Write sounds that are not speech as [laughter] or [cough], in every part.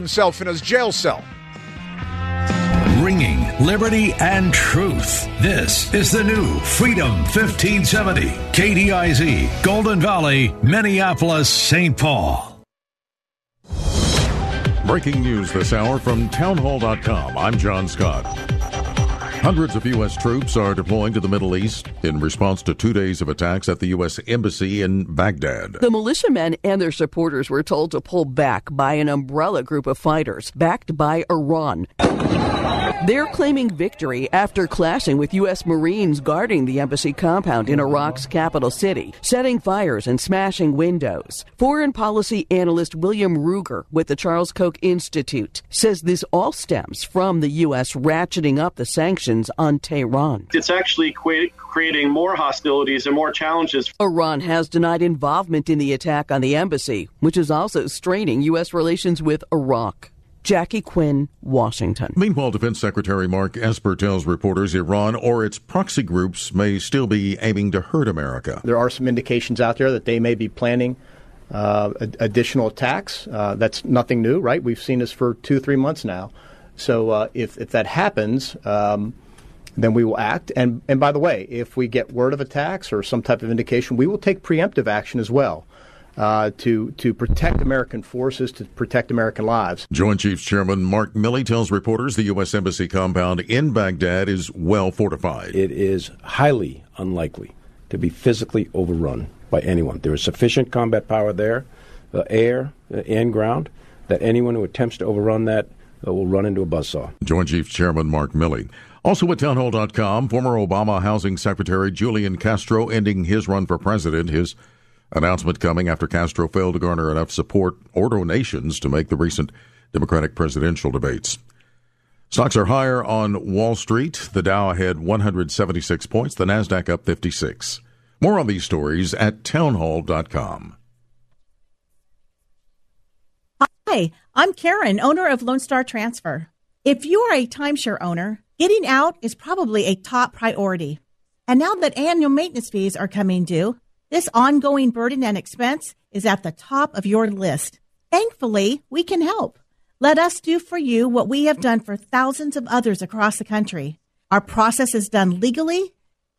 Himself in his jail cell. Ringing liberty and truth. This is the new Freedom 1570. KDIZ, Golden Valley, Minneapolis, St. Paul. Breaking news this hour from townhall.com. I'm John Scott. Hundreds of U.S. troops are deploying to the Middle East in response to two days of attacks at the U.S. Embassy in Baghdad. The militiamen and their supporters were told to pull back by an umbrella group of fighters backed by Iran. They're claiming victory after clashing with U.S. Marines guarding the embassy compound in Iraq's capital city, setting fires and smashing windows. Foreign policy analyst William Ruger with the Charles Koch Institute says this all stems from the U.S. ratcheting up the sanctions on Tehran. It's actually creating more hostilities and more challenges. Iran has denied involvement in the attack on the embassy, which is also straining U.S. relations with Iraq. Jackie Quinn, Washington. Meanwhile, Defense Secretary Mark Esper tells reporters Iran or its proxy groups may still be aiming to hurt America. There are some indications out there that they may be planning uh, additional attacks. Uh, that's nothing new, right? We've seen this for two, three months now. So uh, if, if that happens, um, then we will act. And, and by the way, if we get word of attacks or some type of indication, we will take preemptive action as well uh, to to protect American forces, to protect American lives. Joint Chiefs Chairman Mark Milley tells reporters the U.S. Embassy compound in Baghdad is well fortified. It is highly unlikely to be physically overrun by anyone. There is sufficient combat power there, uh, air uh, and ground, that anyone who attempts to overrun that uh, will run into a buzzsaw. Joint Chiefs Chairman Mark Milley. Also at townhall.com, former Obama Housing Secretary Julian Castro ending his run for president. His Announcement coming after Castro failed to garner enough support or donations to make the recent Democratic presidential debates. Stocks are higher on Wall Street. The Dow ahead 176 points, the Nasdaq up 56. More on these stories at townhall.com. Hi, I'm Karen, owner of Lone Star Transfer. If you are a timeshare owner, getting out is probably a top priority. And now that annual maintenance fees are coming due, this ongoing burden and expense is at the top of your list. Thankfully, we can help. Let us do for you what we have done for thousands of others across the country. Our process is done legally,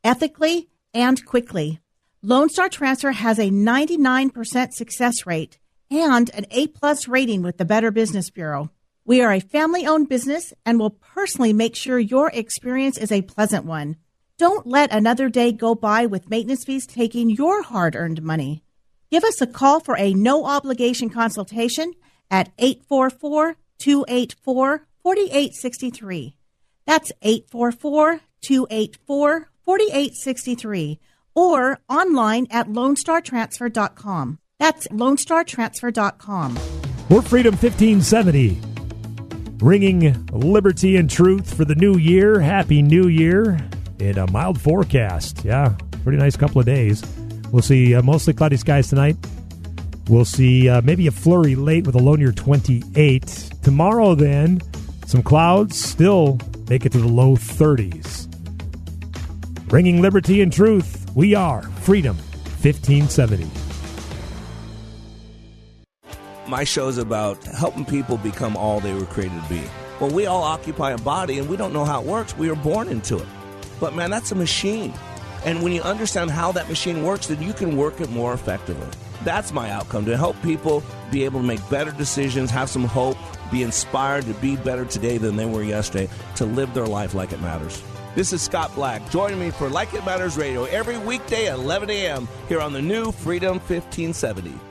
ethically, and quickly. Lone Star Transfer has a 99% success rate and an A plus rating with the Better Business Bureau. We are a family owned business and will personally make sure your experience is a pleasant one. Don't let another day go by with maintenance fees taking your hard earned money. Give us a call for a no obligation consultation at 844 284 4863. That's 844 284 4863 or online at lonestartransfer.com. That's lonestartransfer.com. We're Freedom 1570, ringing liberty and truth for the new year. Happy New Year in a mild forecast. Yeah, pretty nice couple of days. We'll see uh, mostly cloudy skies tonight. We'll see uh, maybe a flurry late with a low near 28. Tomorrow, then, some clouds still make it to the low 30s. Bringing liberty and truth, we are Freedom 1570. My show is about helping people become all they were created to be. Well, we all occupy a body and we don't know how it works. We are born into it. But man, that's a machine. And when you understand how that machine works, then you can work it more effectively. That's my outcome to help people be able to make better decisions, have some hope, be inspired to be better today than they were yesterday, to live their life like it matters. This is Scott Black. Join me for Like It Matters Radio every weekday at 11 a.m. here on the new Freedom 1570.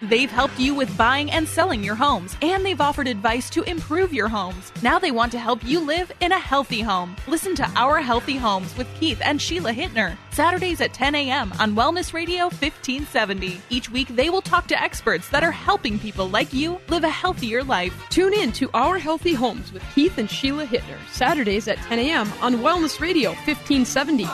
They've helped you with buying and selling your homes, and they've offered advice to improve your homes. Now they want to help you live in a healthy home. Listen to Our Healthy Homes with Keith and Sheila Hittner. Saturdays at 10 a.m. on Wellness Radio 1570. Each week they will talk to experts that are helping people like you live a healthier life. Tune in to Our Healthy Homes with Keith and Sheila Hittner. Saturdays at 10 a.m. on Wellness Radio 1570.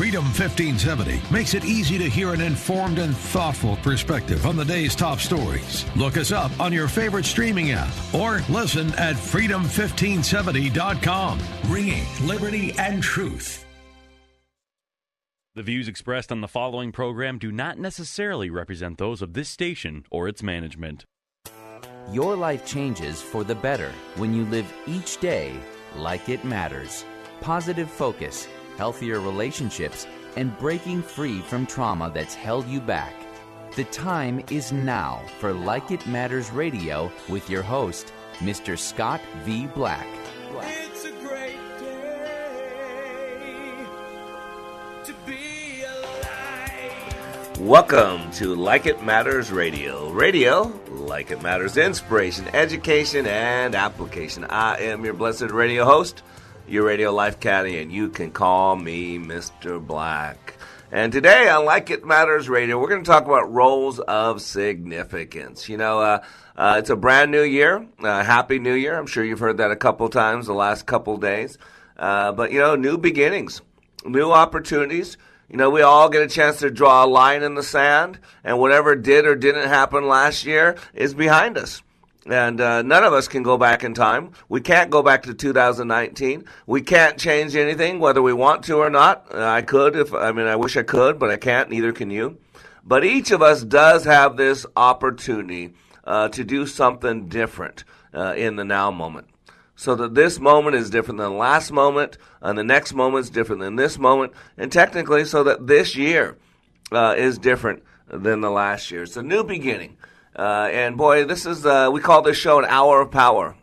Freedom 1570 makes it easy to hear an informed and thoughtful perspective on the day's top stories. Look us up on your favorite streaming app or listen at freedom1570.com. Ringing liberty and truth. The views expressed on the following program do not necessarily represent those of this station or its management. Your life changes for the better when you live each day like it matters. Positive focus healthier relationships, and breaking free from trauma that's held you back. The time is now for Like It Matters Radio with your host, Mr. Scott V. Black. It's a great day to be alive. Welcome to Like It Matters Radio. Radio, like it matters, inspiration, education, and application. I am your blessed radio host your radio life caddy, and you can call me Mr. Black. And today on Like It Matters Radio, we're going to talk about roles of significance. You know, uh, uh, it's a brand new year. Uh, Happy New Year. I'm sure you've heard that a couple times the last couple days. Uh, but, you know, new beginnings, new opportunities. You know, we all get a chance to draw a line in the sand, and whatever did or didn't happen last year is behind us. And uh, none of us can go back in time. We can't go back to 2019. We can't change anything, whether we want to or not. Uh, I could, if I mean, I wish I could, but I can't. Neither can you. But each of us does have this opportunity uh, to do something different uh, in the now moment. So that this moment is different than the last moment, and the next moment is different than this moment, and technically, so that this year uh, is different than the last year. It's a new beginning. Uh, and boy, this is, uh, we call this show an hour of power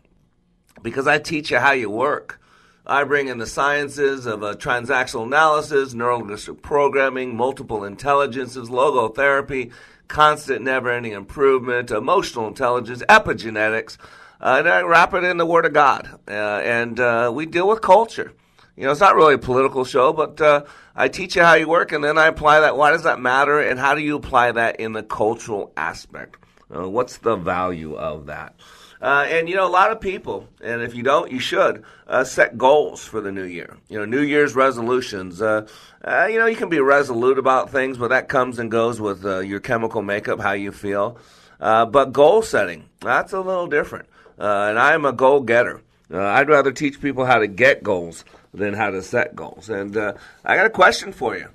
because I teach you how you work. I bring in the sciences of uh, transactional analysis, neurolinguistic programming, multiple intelligences, logotherapy, constant never ending improvement, emotional intelligence, epigenetics, uh, and I wrap it in the Word of God. Uh, and uh, we deal with culture. You know, it's not really a political show, but uh, I teach you how you work, and then I apply that. Why does that matter, and how do you apply that in the cultural aspect? Uh, what's the value of that? Uh, and you know, a lot of people, and if you don't, you should uh, set goals for the new year. You know, New Year's resolutions. Uh, uh you know, you can be resolute about things, but that comes and goes with uh, your chemical makeup, how you feel. Uh, but goal setting, that's a little different. and I'm a goal getter. I'd rather teach people how to get goals than how to set goals. And I got a question for you: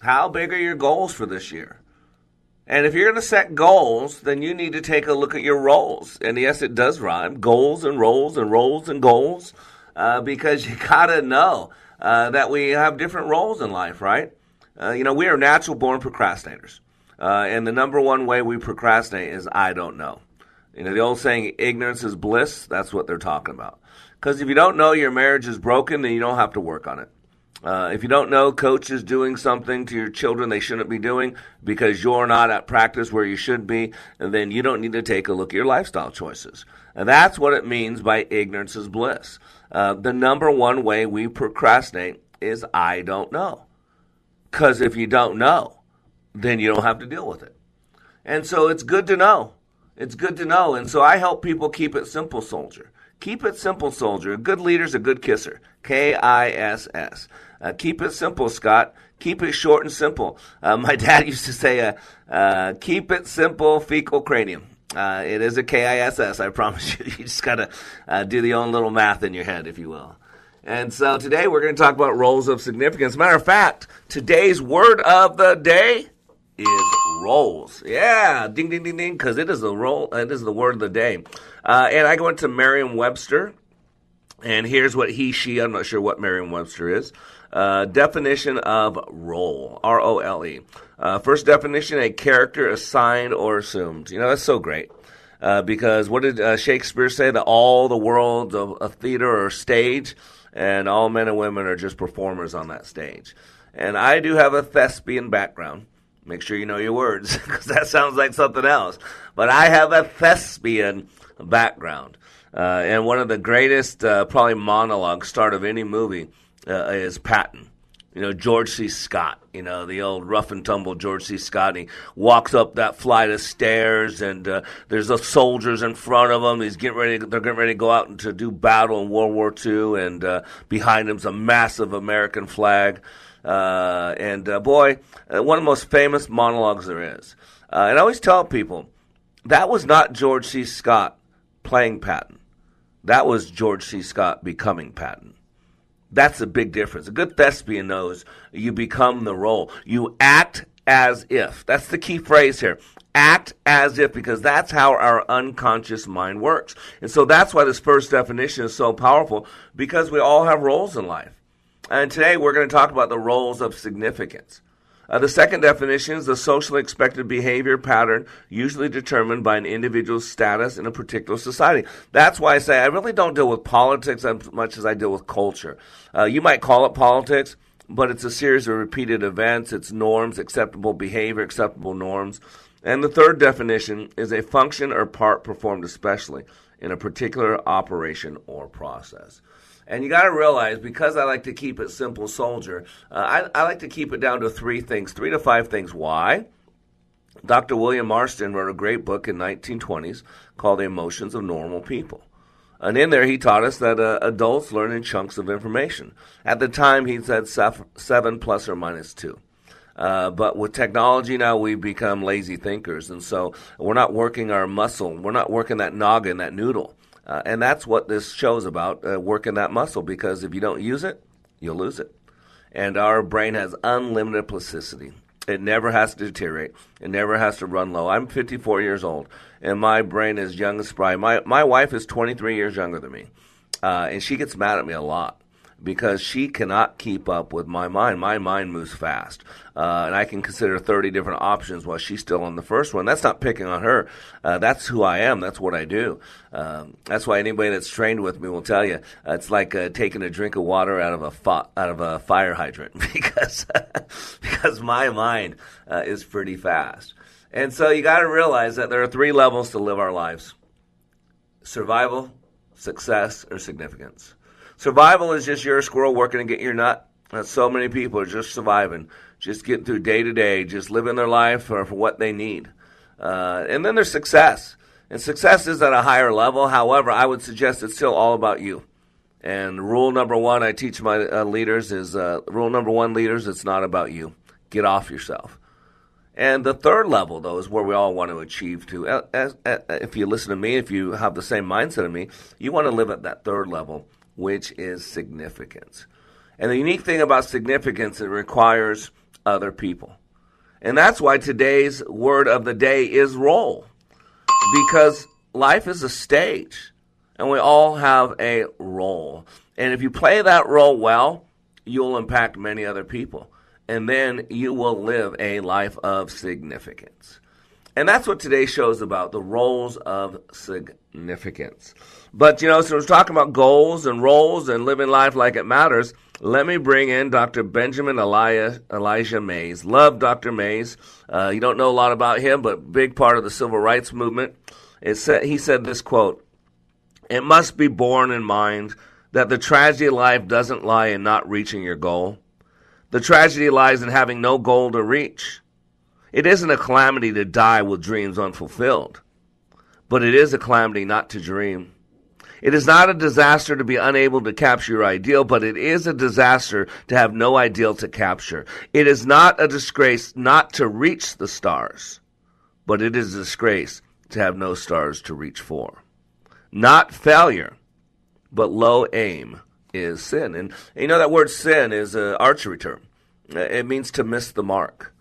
How big are your goals for this year? And if you're going to set goals, then you need to take a look at your roles. And yes, it does rhyme goals and roles and roles and goals, uh, because [laughs] you got to know uh, that we have different roles in life, right? Uh, you know, we are natural born procrastinators. Uh, and the number one way we procrastinate is I don't know. You know, the old saying, ignorance is bliss, that's what they're talking about. Because if you don't know your marriage is broken, then you don't have to work on it. Uh, if you don't know coach is doing something to your children they shouldn't be doing because you're not at practice where you should be, and then you don't need to take a look at your lifestyle choices. And that's what it means by ignorance is bliss. Uh, the number one way we procrastinate is I don't know. Because if you don't know, then you don't have to deal with it. And so it's good to know. It's good to know. And so I help people keep it simple, soldier. Keep it simple, soldier. A good leader's a good kisser. K I S S. Uh, keep it simple, Scott. Keep it short and simple. Uh, [laughs] my dad used to say, uh, uh keep it simple, fecal cranium. Uh, it is a K-I-S-S, I [laughs] promise you. You just got to uh, do the own little math in your head, if you will. And so today we're going to talk about roles of significance. Matter of fact, today's word of the day is roles. Yeah, ding, ding, ding, ding, because it is the role. It is the word of the day. and I go into Merriam-Webster, and here's what he, she, I'm not sure what Merriam-Webster is. Uh, definition of role, R O L E. Uh, first definition, a character assigned or assumed. You know, that's so great. Uh, because what did uh, Shakespeare say? That all the world of, of theater or stage and all men and women are just performers on that stage. And I do have a thespian background. Make sure you know your words [laughs] because that sounds like something else. But I have a thespian background. Uh, and one of the greatest, probably monologue start of any movie uh, is Patton. You know, George C. Scott, you know, the old rough and tumble George C. Scott. he walks up that flight of stairs, and uh, there's the soldiers in front of him. He's getting ready, they're getting ready to go out and to do battle in World War II, and uh, behind him's a massive American flag. Uh, and uh, boy, uh, one of the most famous monologues there is. Uh, and I always tell people that was not George C. Scott playing Patton. That was George C. Scott becoming Patton. That's a big difference. A good thespian knows you become the role. You act as if. That's the key phrase here. Act as if, because that's how our unconscious mind works. And so that's why this first definition is so powerful, because we all have roles in life. And today we're going to talk about the roles of significance. Uh, the second definition is the socially expected behavior pattern usually determined by an individual's status in a particular society. That's why I say I really don't deal with politics as much as I deal with culture. Uh, you might call it politics, but it's a series of repeated events, it's norms, acceptable behavior, acceptable norms. And the third definition is a function or part performed especially in a particular operation or process. And you got to realize, because I like to keep it simple, soldier, uh, I, I like to keep it down to three things, three to five things. Why? Dr. William Marston wrote a great book in 1920s called The Emotions of Normal People. And in there, he taught us that uh, adults learn in chunks of information. At the time, he said seven plus or minus two. Uh, but with technology now, we've become lazy thinkers. And so we're not working our muscle. We're not working that noggin, that noodle. Uh, and that's what this show's about, uh, working that muscle, because if you don't use it, you'll lose it. And our brain has unlimited plasticity. It never has to deteriorate. It never has to run low. I'm 54 years old, and my brain is young and spry. My, my wife is 23 years younger than me, uh, and she gets mad at me a lot because she cannot keep up with my mind. My mind moves fast. Uh, and I can consider 30 different options while she's still on the first one. That's not picking on her. Uh, that's who I am. That's what I do. Um, that's why anybody that's trained with me will tell you uh, it's like uh, taking a drink of water out of a fa- out of a fire hydrant [laughs] because [laughs] because my mind uh, is pretty fast. And so you got to realize that there are three levels to live our lives: survival, success, or significance. Survival is just your squirrel working to get your nut. So many people are just surviving, just getting through day to day, just living their life for, for what they need. Uh, and then there's success. And success is at a higher level. However, I would suggest it's still all about you. And rule number one I teach my uh, leaders is uh, rule number one, leaders, it's not about you. Get off yourself. And the third level, though, is where we all want to achieve to. As, as, if you listen to me, if you have the same mindset of me, you want to live at that third level which is significance. And the unique thing about significance, it requires other people. And that's why today's word of the day is role. Because life is a stage, and we all have a role. And if you play that role well, you'll impact many other people. And then you will live a life of significance. And that's what today's show is about the roles of significance. But, you know, so we're talking about goals and roles and living life like it matters. Let me bring in Dr. Benjamin Elijah, Elijah Mays. Love Dr. Mays. Uh, you don't know a lot about him, but big part of the civil rights movement. It he said this quote, It must be borne in mind that the tragedy of life doesn't lie in not reaching your goal. The tragedy lies in having no goal to reach. It isn't a calamity to die with dreams unfulfilled, but it is a calamity not to dream. It is not a disaster to be unable to capture your ideal, but it is a disaster to have no ideal to capture. It is not a disgrace not to reach the stars, but it is a disgrace to have no stars to reach for. Not failure, but low aim is sin. And you know that word sin is an archery term. It means to miss the mark.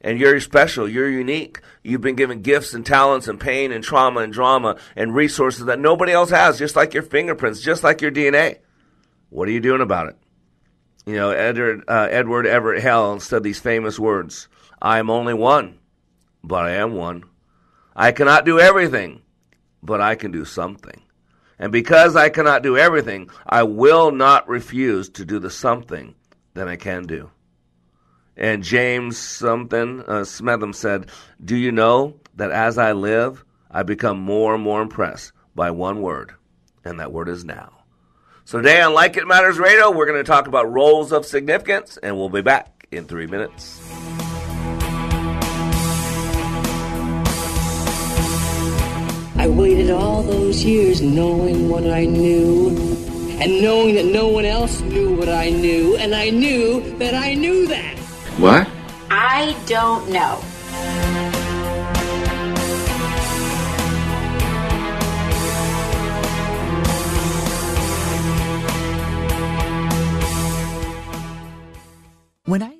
And you're special. You're unique. You've been given gifts and talents and pain and trauma and drama and resources that nobody else has, just like your fingerprints, just like your DNA. What are you doing about it? You know, Edward, uh, Edward Everett Hale said these famous words I am only one, but I am one. I cannot do everything, but I can do something. And because I cannot do everything, I will not refuse to do the something that I can do. And James something uh, Smetham said, "Do you know that as I live, I become more and more impressed by one word, and that word is now." So today on Like It Matters Radio, we're going to talk about roles of significance, and we'll be back in three minutes. I waited all those years knowing what I knew, and knowing that no one else knew what I knew, and I knew that I knew that. What? I don't know. When I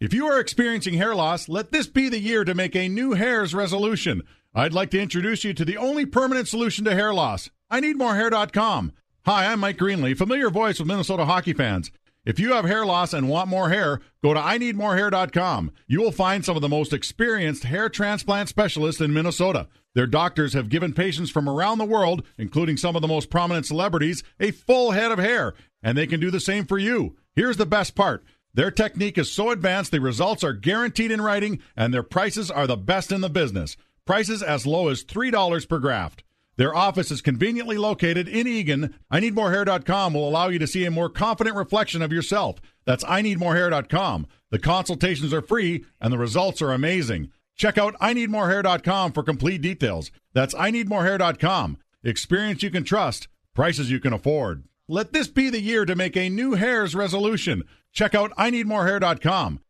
If you are experiencing hair loss, let this be the year to make a new hairs resolution. I'd like to introduce you to the only permanent solution to hair loss. I need more hair.com. Hi, I'm Mike Greenlay, familiar voice with Minnesota hockey fans. If you have hair loss and want more hair, go to I need more hair.com. You will find some of the most experienced hair transplant specialists in Minnesota. Their doctors have given patients from around the world, including some of the most prominent celebrities, a full head of hair, and they can do the same for you. Here's the best part. Their technique is so advanced, the results are guaranteed in writing, and their prices are the best in the business. Prices as low as $3 per graft. Their office is conveniently located in Eagan. I need IneedMoreHair.com will allow you to see a more confident reflection of yourself. That's I need IneedMoreHair.com. The consultations are free, and the results are amazing. Check out I need IneedMoreHair.com for complete details. That's I need IneedMoreHair.com. Experience you can trust, prices you can afford. Let this be the year to make a new hairs resolution. Check out I need more IneedMoreHair.com.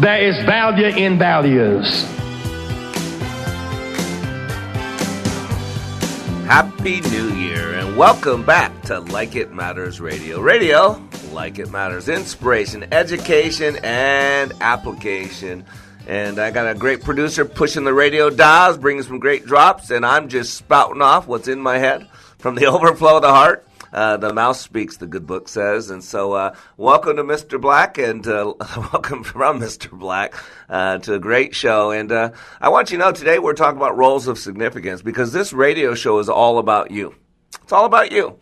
There is value in values. Happy New Year and welcome back to Like It Matters Radio. Radio, like it matters, inspiration, education, and application. And I got a great producer pushing the radio dials, bringing some great drops, and I'm just spouting off what's in my head from the [laughs] overflow of the heart. Uh, the mouse speaks, the good book says. And so, uh, welcome to Mr. Black and uh, [laughs] welcome from Mr. Black uh, to a great show. And uh, I want you to know today we're talking about roles of significance because this radio show is all about you. It's all about you.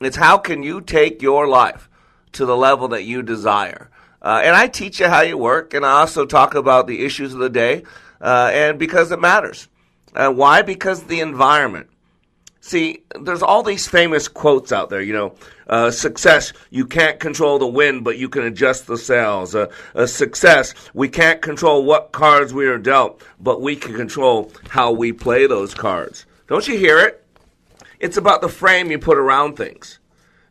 It's how can you take your life to the level that you desire. Uh, and I teach you how you work, and I also talk about the issues of the day, and because it matters. why? Because the environment See, there's all these famous quotes out there. You know, uh, success, you can't control the wind, but you can adjust the sails. Uh, uh, success, we can't control what cards we are dealt, but we can control how we play those cards. Don't you hear it? It's about the frame you put around things.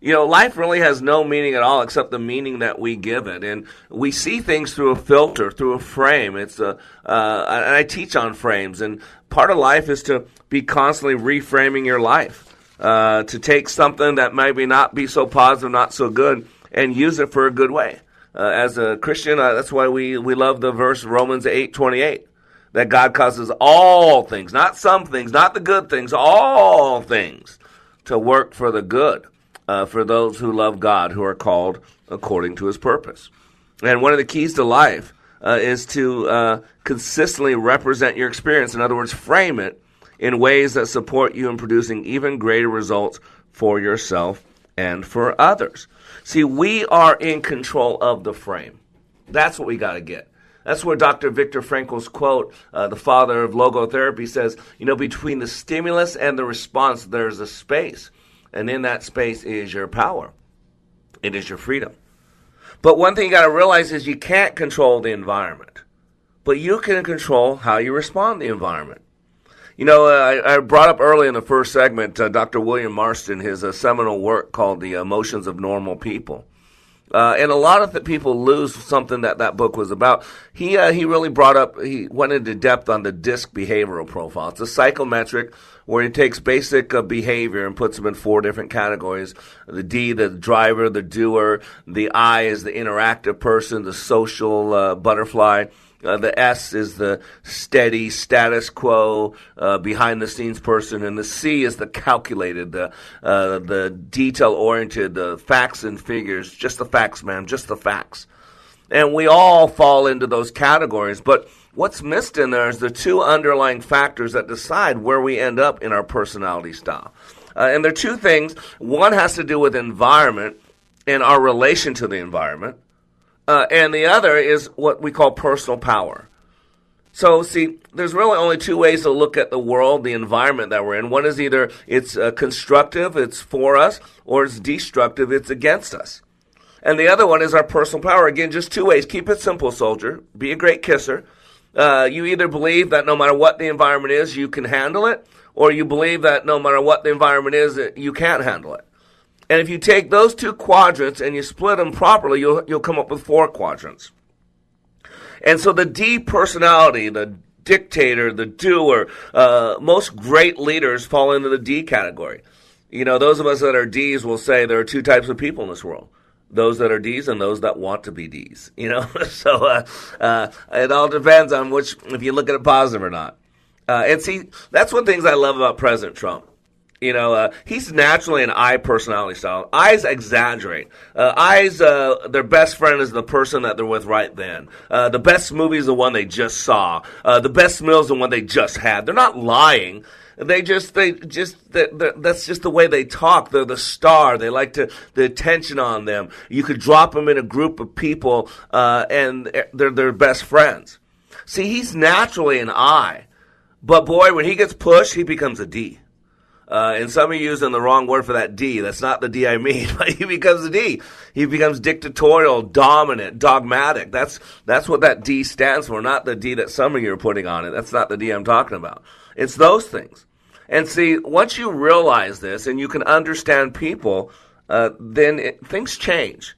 You know, life really has no meaning at all except the meaning that we give it, and we see things through a filter, through a frame. It's a, uh, and I teach on frames, and part of life is to be constantly reframing your life. Uh, to take something that maybe not be so positive, not so good, and use it for a good way. Uh, as a Christian, uh, that's why we, we love the verse Romans eight twenty eight that God causes all things, not some things, not the good things, all things to work for the good uh, for those who love God, who are called according to His purpose. And one of the keys to life uh, is to uh, consistently represent your experience. In other words, frame it in ways that support you in producing even greater results for yourself and for others. See, we are in control of the frame. That's what we got to get. That's where Dr. Viktor Frankl's quote, uh, the father of logotherapy, says, you know, between the stimulus and the response, there's a space. And in that space is your power, it is your freedom. But one thing you got to realize is you can't control the environment, but you can control how you respond to the environment. You know, uh, I, I, brought up early in the first segment uh, Dr. William Marston, his uh, seminal work called The Emotions of Normal People. Uh, and a lot of people lose something that that book was about. He uh, he really brought up. He went into depth on the DISC behavioral profile. It's a psychometric where he takes basic behavior and puts them in four different categories. The D, the driver, the doer. The I is the interactive person, the social butterfly uh, the S is the steady status quo, uh, behind the scenes person, and the C is the calculated, the uh, the detail oriented, the facts and figures, just the facts, man, just the facts. And we all fall into those categories, but what's missed in there is the two underlying factors that decide where we end up in our personality style. Uh, and there are two things. One has to do with environment and our relation to the environment uh, and the other is what we call personal power. So, see, there's really only two ways to look at the world, the environment that we're in. One is either it's uh, constructive, it's for us, or it's destructive, it's against us. And the other one is our personal power. Again, just two ways. Keep it simple, soldier. Be a great kisser. Uh, you either believe that no matter what the environment is, you can handle it, or you believe that no matter what the environment is, you can't handle it. And if you take those two quadrants and you split them properly, you'll, you'll come up with four quadrants. And so the D personality, the dictator, the doer, uh, most great leaders fall into the D category. You know, those of us that are D's will say there are two types of people in this world those that are D's and those that want to be D's. You know, [laughs] so uh, uh, it all depends on which, if you look at it positive or not. Uh, and see, that's one of the things I love about President Trump. You know, uh, he's naturally an I personality style. Eyes exaggerate. Uh, I's uh, their best friend is the person that they're with right then. Uh, the best movie is the one they just saw. Uh, the best meal is the one they just had. They're not lying. They just, they just, that's just the way they talk. They're the star. They like to, the attention on them. You could drop them in a group of people, uh, and they're their best friends. See, he's naturally an I. But boy, when he gets pushed, he becomes a D. Uh, and some are using the wrong word for that D. That's not the D I mean, [laughs] but he becomes a D. He becomes dictatorial, dominant, dogmatic. That's that's what that D stands for, not the D that some of you are putting on it. That's not the D I'm talking about. It's those things. And see, once you realize this and you can understand people, uh, then it, things change.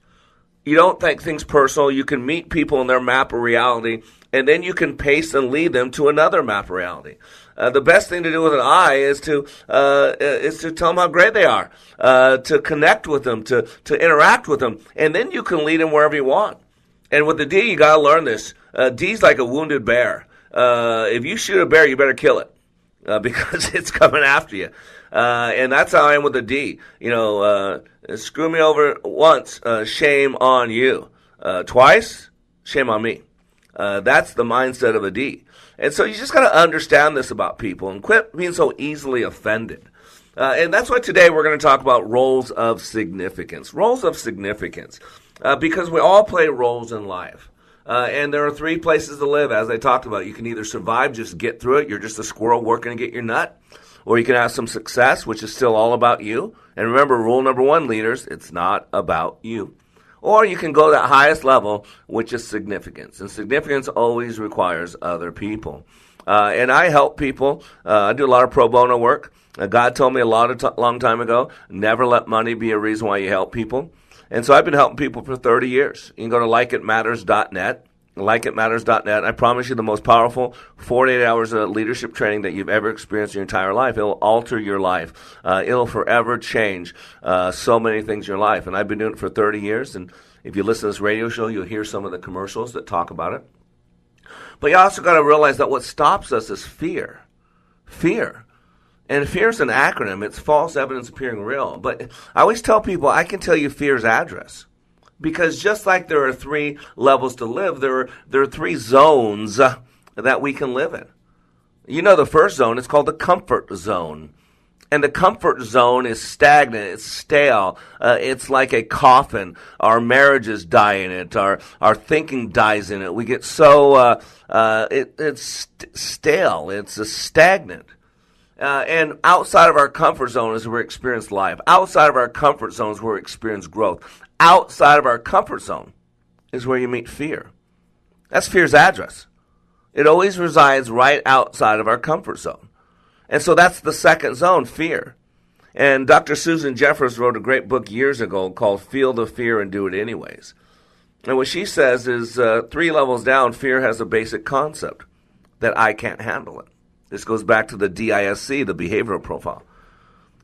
You don't take things personal. You can meet people in their map of reality, and then you can pace and lead them to another map of reality. Uh, the best thing to do with an I is to uh, is to tell them how great they are, uh, to connect with them, to to interact with them, and then you can lead them wherever you want. And with the D, you got to learn this. Uh, D's like a wounded bear. Uh, if you shoot a bear, you better kill it uh, [laughs] because it's coming after you. and that's how I am with the D. You know, screw me over once, shame on you. twice, shame on me. that's the mindset of a D. And so you just got to understand this about people and quit being so easily offended. Uh, and that's why today we're going to talk about roles of significance. Roles of significance. Uh, because we all play roles in life. Uh, and there are three places to live, as I talked about. You can either survive, just get through it. You're just a squirrel working to get your nut. or you can have some success, which is still all about you. And remember, rule number one, leaders, it's not about you. Or you can go that highest level, which is significance. And significance always requires other people. Uh, and I help people. Uh, I do a lot of pro bono work. Uh, God told me a lot of t- long time ago, never let money be a reason why you help people. And so I've been helping people for 30 years. You can go to likeitmatters.net, likeitmatters.net. I promise you the most powerful 48 hours of leadership training that you've ever experienced in your entire life. It'll alter your life. Uh, it'll forever change uh, so many things in your life. And I've been doing it for 30 years. And if you listen to this radio show, you'll hear some of the commercials that talk about it. But you also got to realize that what stops us is fear. Fear. And fear is an acronym. It's false evidence appearing real. But I always tell people I can tell you fear's address. Because just like there are three levels to live, there are, there are three zones uh, that we can live in. You know, the first zone is called the comfort zone. And the comfort zone is stagnant, it's stale, uh, it's like a coffin. Our marriages die in it, our, our thinking dies in it. We get so, uh, uh, it, it's st- stale, it's stagnant. Uh, and outside of our comfort zone is where we experience life. Outside of our comfort zone is where we experience growth. Outside of our comfort zone is where you meet fear. That's fear's address. It always resides right outside of our comfort zone. And so that's the second zone, fear. And Dr. Susan Jeffers wrote a great book years ago called Feel the Fear and Do It Anyways. And what she says is uh, three levels down, fear has a basic concept that I can't handle it. This goes back to the DISC, the behavioral profile.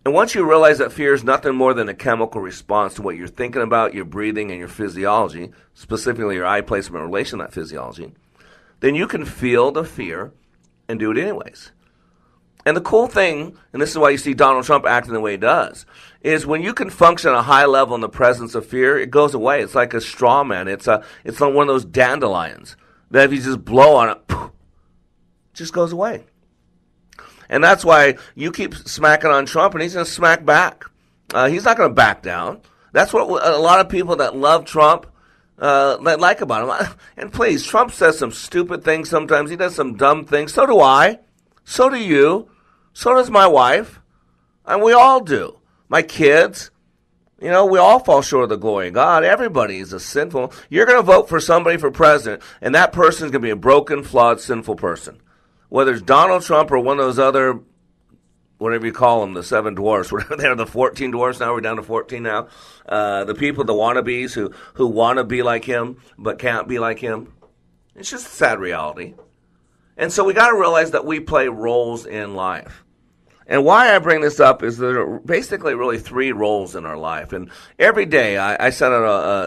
And once you realize that fear is nothing more than a chemical response to what you're thinking about, your breathing, and your physiology, specifically your eye placement in relation to that physiology, then you can feel the fear and do it anyways. And the cool thing, and this is why you see Donald Trump acting the way he does, is when you can function at a high level in the presence of fear, it goes away. It's like a straw man. It's a, it's like one of those dandelions that if you just blow on it, poof, it just goes away. And that's why you keep smacking on Trump, and he's going to smack back. Uh, he's not going to back down. That's what a lot of people that love Trump uh, like about him. [laughs] And please, Trump says some stupid things sometimes. He does some dumb things. So do I. So do you. So does my wife. And we all do. My kids. You know, we all fall short of the glory of God. Everybody is a sinful. You're going to vote for somebody for president, and that person is going to be a broken, flawed, sinful person. Whether it's Donald Trump or one of those other, whatever you call them, the seven dwarfs, [laughs] whatever they're the 14 dwarfs now, we're down to 14 now. Uh, the people, the wannabes who, who want to be like him but can't be like him. It's just a sad reality. And so we got to realize that we play roles in life. And why I bring this up is there are basically really three roles in our life. And every day I, I send out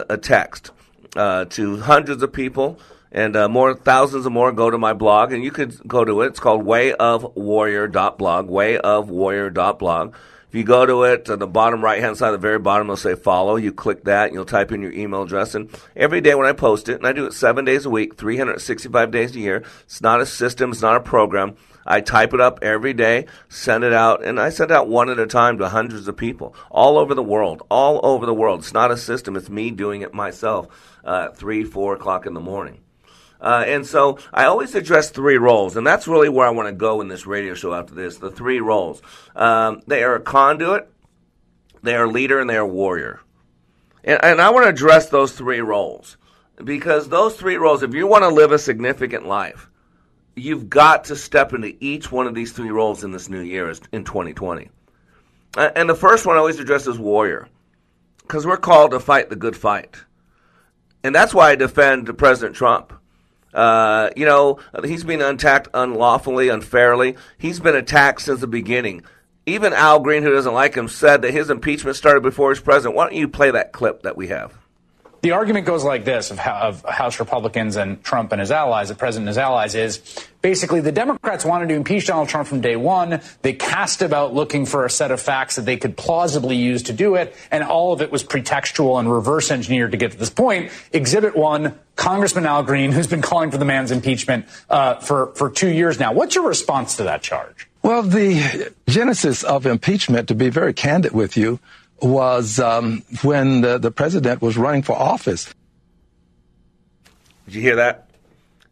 a, a text uh, to hundreds of people, and uh, more thousands of more go to my blog, and you could go to it. It's called wayofwarrior.blog, wayofwarrior.blog. If you go to it, to the bottom right hand side, the very bottom, it'll say follow. You click that, and you'll type in your email address. And every day when I post it, and I do it seven days a week, 365 days a year, it's not a system, it's not a program. I type it up every day, send it out, and I send out one at a time to hundreds of people all over the world. All over the world. It's not a system, it's me doing it myself uh, at 3, 4 o'clock in the morning. Uh, and so I always address three roles, and that's really where I want to go in this radio show after this. The three roles. Um, they are a conduit, they are leader, and they are warrior. And, and I want to address those three roles because those three roles, if you want to live a significant life, you've got to step into each one of these three roles in this new year in 2020. Uh, and the first one I always address is warrior because we're called to fight the good fight. And that's why I defend President Trump. Uh, you know, he's been attacked unlawfully, unfairly. He's been attacked since the beginning. Even Al Green, who doesn't like him, said that his impeachment started before he's president. Why don't you play that clip that we have? The argument goes like this of, of, House Republicans and Trump and his allies, the president and his allies, is basically the Democrats wanted to impeach Donald Trump from day one. They cast about looking for a set of facts that they could plausibly use to do it, and all of it was pretextual and reverse engineered to get to this point. Exhibit one, Congressman Al Green, who's been calling for the man's impeachment uh, for, for two years now. What's your response to that charge? Well, the genesis of impeachment, to be very candid with you, was um, when the, the president was running for office. Did you hear that?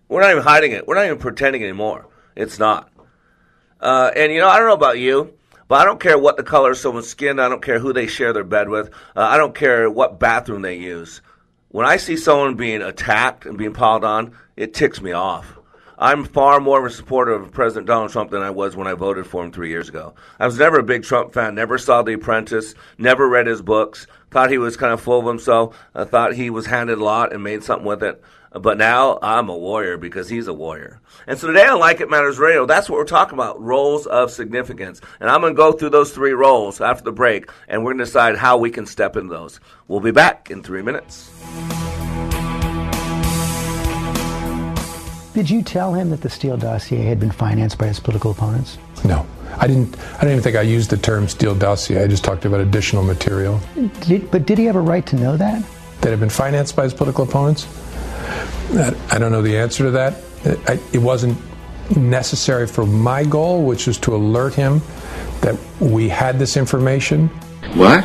We're not even hiding it. We're not even pretending anymore. It's not. Uh, and you know, I don't know about you, but I don't care what the color of someone's skin. I don't care who they share their bed with. Uh, I don't care what bathroom they use. When I see someone being attacked and being piled on, it ticks me off. I'm far more of a supporter of President Donald Trump than I was when I voted for him three years ago. I was never a big Trump fan, never saw The Apprentice, never read his books, thought he was kind of full of himself, I thought he was handed a lot and made something with it. But now I'm a warrior because he's a warrior. And so today on Like It Matters Radio, that's what we're talking about roles of significance. And I'm going to go through those three roles after the break, and we're going to decide how we can step into those. We'll be back in three minutes. Did you tell him that the Steele dossier had been financed by his political opponents? No. I didn't. I don't even think I used the term Steele dossier. I just talked about additional material Did, but did he have a right to know that? that had been financed by his political opponents. I I don't know the answer to that. I- It wasn't necessary for my goal, which was to alert him that we had this information. What?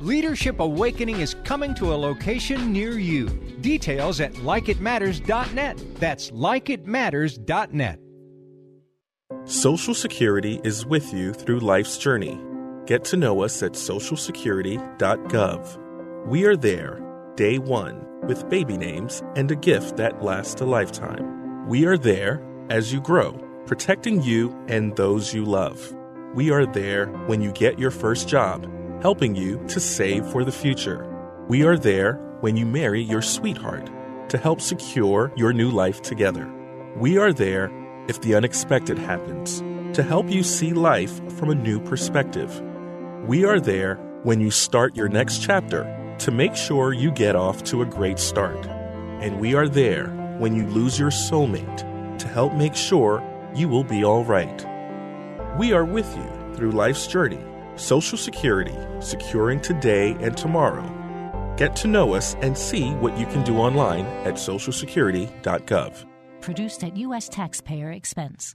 Leadership Awakening is coming to a location near you. Details at likeitmatters.net. That's likeitmatters.net. Social Security is with you through life's journey. Get to know us at socialsecurity.gov. We are there, day one, with baby names and a gift that lasts a lifetime. We are there as you grow, protecting you and those you love. We are there when you get your first job, helping you to save for the future. We are there when you marry your sweetheart to help secure your new life together. We are there if the unexpected happens to help you see life from a new perspective. We are there when you start your next chapter to make sure you get off to a great start. And we are there when you lose your soulmate to help make sure you will be all right. We are with you through life's journey, Social Security, securing today and tomorrow. Get to know us and see what you can do online at socialsecurity.gov. Produced at U.S. taxpayer expense.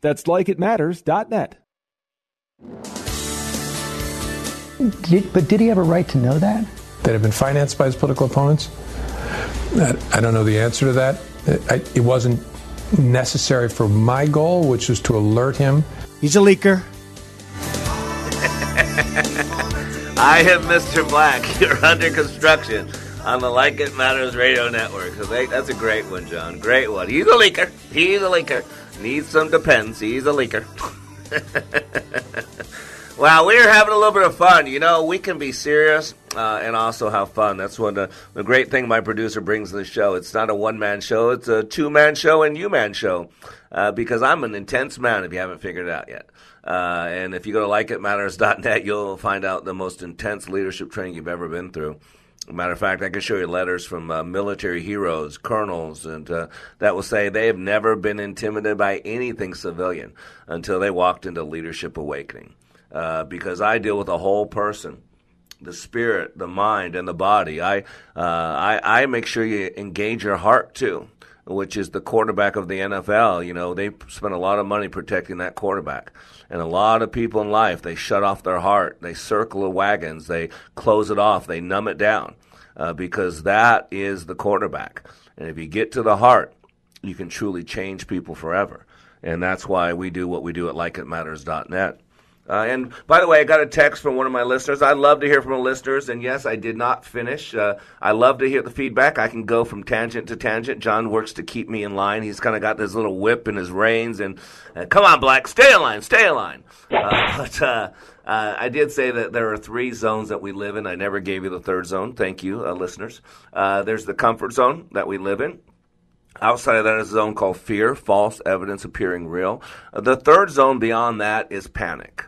That's likeitmatters.net. Did, but did he have a right to know that? That had been financed by his political opponents. I I don't know the answer to that. It wasn't necessary for my goal, which was to alert him. He's a leaker. [laughs] I am Mr. Black. [laughs] You're under construction on the Like It Matters Radio Network. So they- That's a great one, John. Great one. He's a leaker. He's a leaker. Needs some depends. He's a leaker. [laughs] Wow, we're having a little bit of fun. You know, we can be serious uh, and also have fun. That's one the, the great thing my producer brings to the show. It's not a one man show; it's a two man show and you man show. Uh, because I'm an intense man. If you haven't figured it out yet, uh, and if you go to likeitmatters.net, you'll find out the most intense leadership training you've ever been through. Matter of fact, I can show you letters from uh, military heroes, colonels, and uh, that will say they have never been intimidated by anything civilian until they walked into leadership awakening. Uh, because I deal with a whole person, the spirit, the mind, and the body. I, uh, I, I make sure you engage your heart too, which is the quarterback of the NFL. You know, they spend a lot of money protecting that quarterback. And a lot of people in life, they shut off their heart. They circle the wagons. They close it off. They numb it down uh, because that is the quarterback. And if you get to the heart, you can truly change people forever. And that's why we do what we do at likeitmatters.net. Uh, and by the way, I got a text from one of my listeners. I love to hear from the listeners. And yes, I did not finish. Uh, I love to hear the feedback. I can go from tangent to tangent. John works to keep me in line. He's kind of got this little whip in his reins. And uh, come on, Black, stay in line, stay in line. Uh, [laughs] but uh, uh, I did say that there are three zones that we live in. I never gave you the third zone. Thank you, listeners. there's the comfort zone that we live in. Outside of that is a zone called fear, false evidence appearing real. the third zone beyond that is panic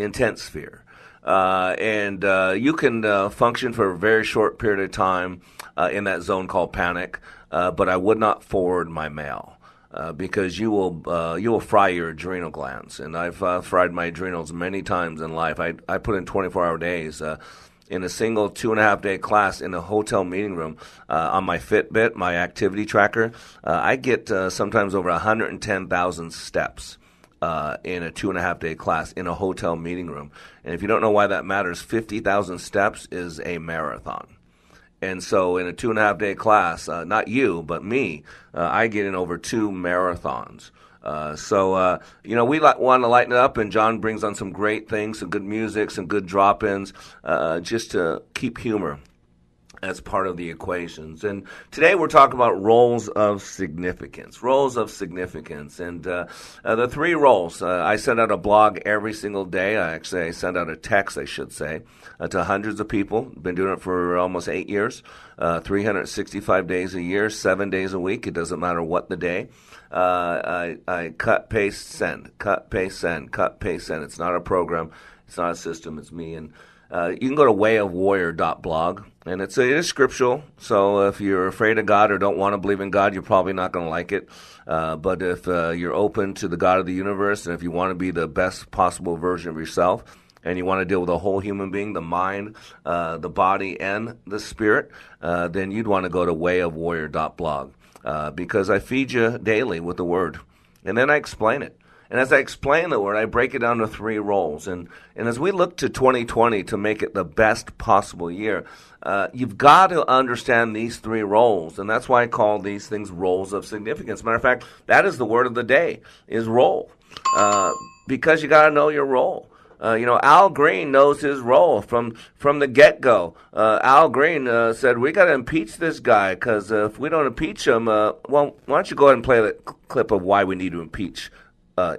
intense fear. Uh, and uh, you can uh, function for a very short period of time uh, in that zone called panic, uh, but I would not forward my mail. Uh, because you will you will fry your adrenal glands, and I've fried my adrenals many times in life. I I put in 24 hour days in a single two and a half day class in a hotel meeting room on my Fitbit, my activity tracker, I get sometimes over 110,000 steps uh, in a two and a half day class in a hotel meeting room. And if you don't know why that matters, 50,000 steps is a marathon. And so, in a two and a half day class, uh, not you, but me, uh, I get in over two marathons. Uh, so, uh, you know, we li- want to lighten it up, and John brings on some great things, some good music, some good drop ins, uh, just to keep humor as part of the equations. And today we're talking about roles of significance. Roles of significance. And uh, uh, the three roles. Uh, I send out a blog every single day. I actually I send out a text, I should say, uh, to hundreds of people. Been doing it for almost eight years, uh, 365 days a year, seven days a week. It doesn't matter what the day. Uh, I, I cut, paste, send, cut, paste, send, cut, paste, send. It's not a program. It's not a system. It's me. And uh, you can go to wayofwarrior.blog, and it's, it is scriptural. So if you're afraid of God or don't want to believe in God, you're probably not going to like it. Uh, but if uh, you're open to the God of the universe, and if you want to be the best possible version of yourself, and you want to deal with a whole human being, the mind, uh, the body, and the spirit, uh, then you'd want to go to wayofwarrior.blog uh, because I feed you daily with the word, and then I explain it. And as I explain the word, I break it down to three roles. And, and as we look to 2020 to make it the best possible year, uh, you've got to understand these three roles. And that's why I call these things roles of significance. Matter of fact, that is the word of the day, is role. Uh, because you got to know your role. Uh, you know, Al Green knows his role from from the get go. Uh, Al Green uh, said, "We got to impeach this guy because if we don't impeach him, uh, well, why don't you go ahead and play the clip of why we need to impeach uh,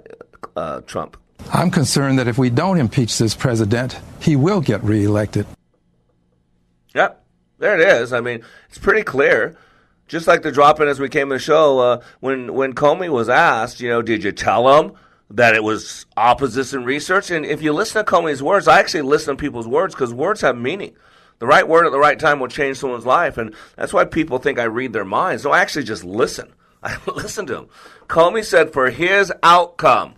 uh, Trump. I'm concerned that if we don't impeach this president, he will get reelected. Yep, there it is. I mean, it's pretty clear. Just like the drop in as we came to the show, uh, when when Comey was asked, you know, did you tell him that it was opposition research? And if you listen to Comey's words, I actually listen to people's words because words have meaning. The right word at the right time will change someone's life, and that's why people think I read their minds. No, I actually just listen. [laughs] I listen to him. Comey said for his outcome,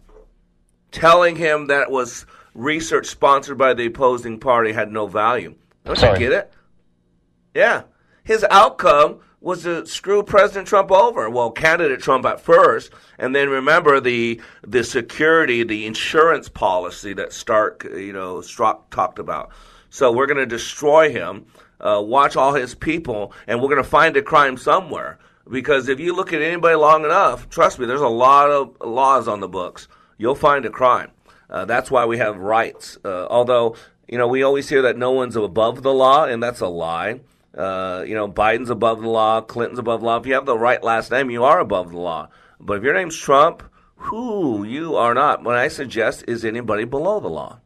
telling him that was research sponsored by the opposing party had no value. Don't Sorry. you get it? Yeah. His outcome was to screw President Trump over. Well, candidate Trump at first, and then remember the the security, the insurance policy that Stark, you know, Strzok talked about. So we're going to destroy him, uh, watch all his people, and we're going to find a crime somewhere. Because if you look at anybody long enough, trust me, there's a lot of laws on the books. You'll find a crime. Uh, that's why we have rights. Uh, although, you know, we always hear that no one's above the law, and that's a lie. Uh, you know, Biden's above the law, Clinton's above the law. If you have the right last name, you are above the law. But if your name's Trump, who you are not. What I suggest is anybody below the law.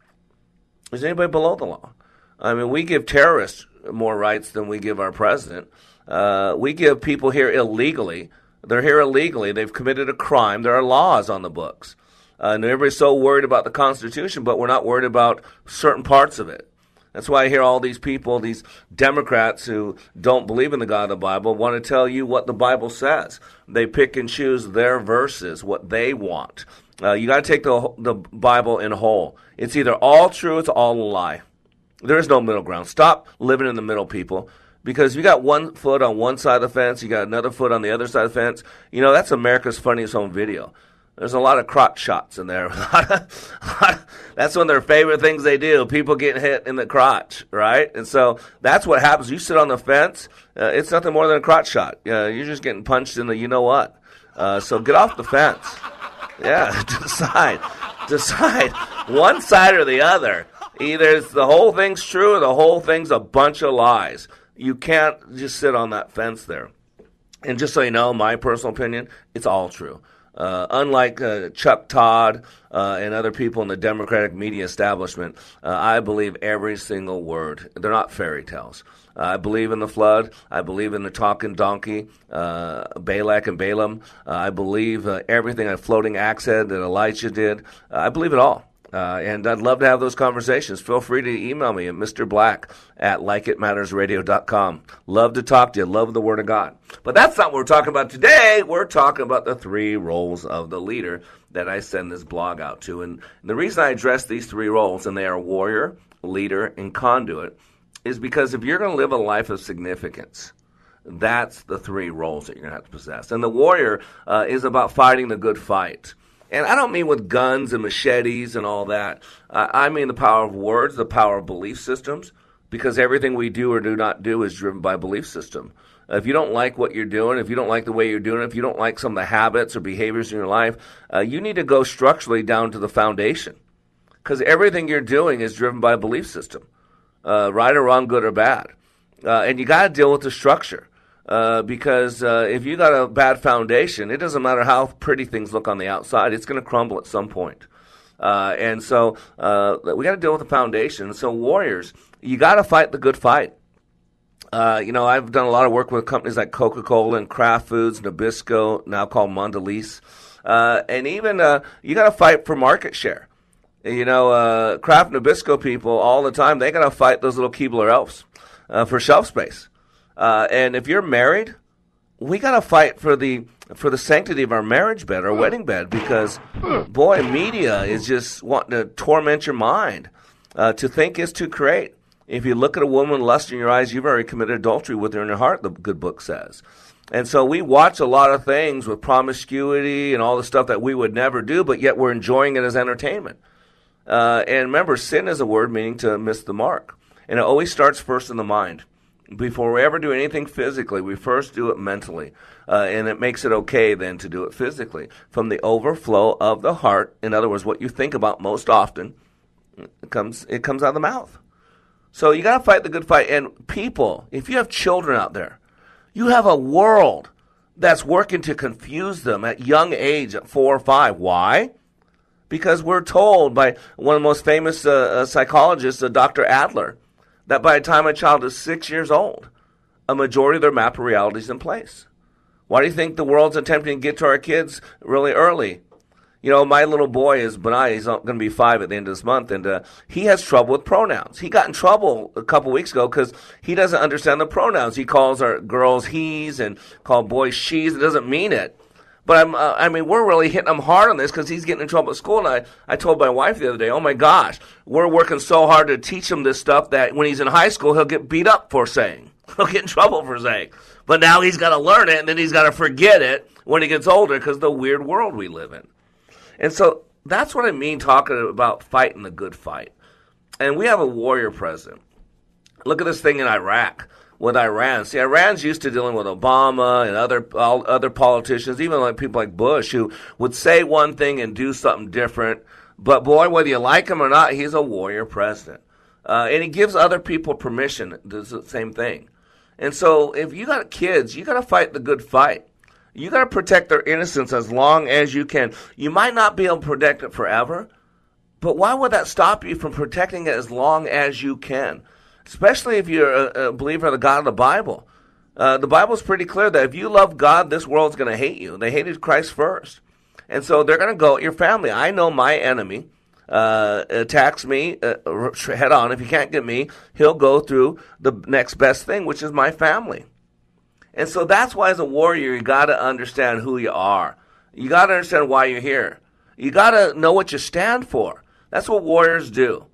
Is anybody below the law? I mean, we give terrorists more rights than we give our president. Uh, we give people here illegally. They're here illegally. They've committed a crime. There are laws on the books. Uh, and everybody's so worried about the Constitution, but we're not worried about certain parts of it. That's why I hear all these people, these Democrats who don't believe in the God of the Bible, want to tell you what the Bible says. They pick and choose their verses, what they want. Uh, you got to take the the Bible in whole. It's either all true, it's all a lie. There is no middle ground. Stop living in the middle, people. Because you got one foot on one side of the fence, you got another foot on the other side of the fence. You know that's America's funniest home video. There's a lot of crotch shots in there. [laughs] that's one of their favorite things they do. People getting hit in the crotch, right? And so that's what happens. You sit on the fence. Uh, it's nothing more than a crotch shot. Uh, you're just getting punched in the you know what. Uh, so get off the fence. Yeah, [laughs] decide. Decide one side or the other. Either the whole thing's true or the whole thing's a bunch of lies. You can't just sit on that fence there. And just so you know, my personal opinion, it's all true. Uh, unlike uh, Chuck Todd uh, and other people in the Democratic media establishment, uh, I believe every single word. They're not fairy tales. I believe in the flood. I believe in the talking donkey, uh, Balak and Balaam. Uh, I believe everything a floating axe head that Elijah did. I believe it all. Uh, and I'd love to have those conversations. Feel free to email me at Mr. Black at likeitmattersradio.com. Love to talk to you. Love the Word of God. But that's not what we're talking about today. We're talking about the three roles of the leader that I send this blog out to. And the reason I address these three roles, and they are warrior, leader, and conduit, is because if you're going to live a life of significance, that's the three roles that you're going to have to possess. And the warrior uh, is about fighting the good fight. And I don't mean with guns and machetes and all that. Uh, I mean the power of words, the power of belief systems, because everything we do or do not do is driven by belief system. If you don't like what you're doing, if you don't like the way you're doing it, if you don't like some of the habits or behaviors in your life, uh, you need to go structurally down to the foundation. Because everything you're doing is driven by a belief system, uh, right or wrong, good or bad. Uh, and you got to deal with the structure. Uh, because uh, if you got a bad foundation, it doesn't matter how pretty things look on the outside; it's going to crumble at some point. Uh, and so uh, we got to deal with the foundation. So warriors, you got to fight the good fight. Uh, you know, I've done a lot of work with companies like Coca-Cola and Kraft Foods, Nabisco, now called Mondelez, and even you got to fight for market share. You know, uh Kraft Nabisco people all the time they got to fight those little Keebler elves for shelf space. Uh, and if you're married, we got to fight for the for the sanctity of our marriage bed, our wedding bed, because boy, media is just wanting to torment your mind. Uh, to think is to create. If you look at a woman lust in your eyes, you've already committed adultery with her in your heart. The good book says. And so we watch a lot of things with promiscuity and all the stuff that we would never do, but yet we're enjoying it as entertainment. Uh, and remember, sin is a word meaning to miss the mark. And it always starts first in the mind before we ever do anything physically, we first do it mentally. Uh, and it makes it okay then to do it physically. From the overflow of the heart, in other words, what you think about most often, it comes, it comes out of the mouth. So you got to fight the good fight. And people, if you have children out there, you have a world that's working to confuse them at young age, at four or five. Why? Because we're told by one of the most famous uh, uh, psychologists, uh, Dr. Adler, that by the time a child is six years old, a majority of their map of reality is in place. Why do you think the world's attempting to get to our kids really early? You know, my little boy is Benai. He's going to be five at the end of this month, and uh, he has trouble with pronouns. He got in trouble a couple weeks ago because he doesn't understand the pronouns. He calls our girls he's and call boys she's. It doesn't mean it. But I'm, uh, I mean, we're really hitting him hard on this because he's getting in trouble at school. And I, I told my wife the other day, oh my gosh, we're working so hard to teach him this stuff that when he's in high school, he'll get beat up for saying. [laughs] He'll get in trouble for saying. But now he's got to learn it and then he's got to forget it when he gets older because the weird world we live in. And so that's what I mean talking about fighting the good fight. And we have a warrior president. Look at this thing in Iraq with Iran. See, Iran's used to dealing with Obama and other all, other politicians, even like people like Bush, who would say one thing and do something different. But boy, whether you like him or not, he's a warrior president, uh, and he gives other people permission to do the same thing. And so, if you got kids, you got to fight the good fight. You got to protect their innocence as long as you can. You might not be able to protect it forever, but why would that stop you from protecting it as long as you can? Especially if you're a, a believer of the God of the Bible. Uh, the Bible's pretty clear that if you love God, this world's going to hate you. They hated Christ first. And so they're going to go at your family. I know my enemy. uh, attacks me uh, head on. If he can't get me, he'll go through the next best thing, which is my family. And so that's why, as a warrior, you got to understand who you are. You got to understand why you're here. You got to know what you stand for. That's what warriors do.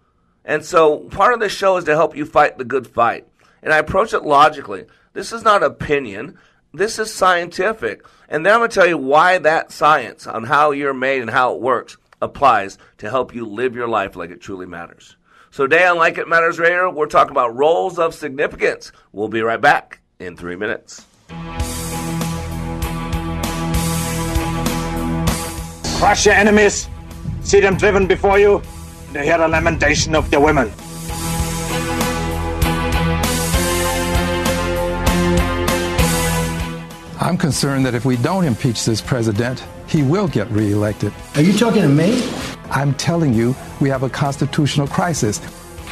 And so part of this show is to help you fight the good fight. And I approach it logically. This is not opinion. This is scientific. And then I'm going to tell you why that science on how you're made and how it works applies to help you live your life like it truly matters. So today on Like It Matters Radio, we're talking about roles of significance. We'll be right back in three minutes. Crush your enemies, see them driven before you, and hear the lamentation of their women. I'm concerned that if we don't impeach this president, he will get reelected. Are you talking to me? I'm telling you, we have a constitutional crisis.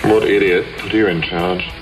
What idiot? put You're in charge.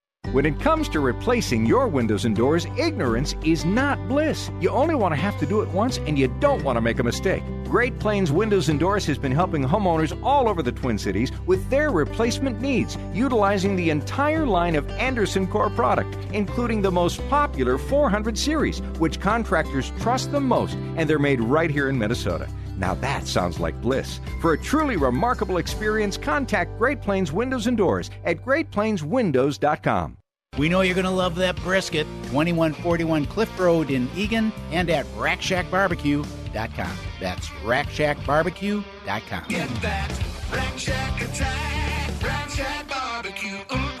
When it comes to replacing your windows and doors, ignorance is not bliss. You only want to have to do it once and you don't want to make a mistake. Great Plains Windows and Doors has been helping homeowners all over the Twin Cities with their replacement needs, utilizing the entire line of Andersen Core product, including the most popular 400 series, which contractors trust the most, and they're made right here in Minnesota. Now that sounds like bliss. For a truly remarkable experience, contact Great Plains Windows and Doors at greatplainswindows.com. We know you're going to love that brisket. 2141 Cliff Road in Eagan and at RackShackBarbecue.com. That's RackShackBarbecue.com. Get that Rack Shack attack, Rack Shack barbecue. Ooh, ooh, ooh, yeah.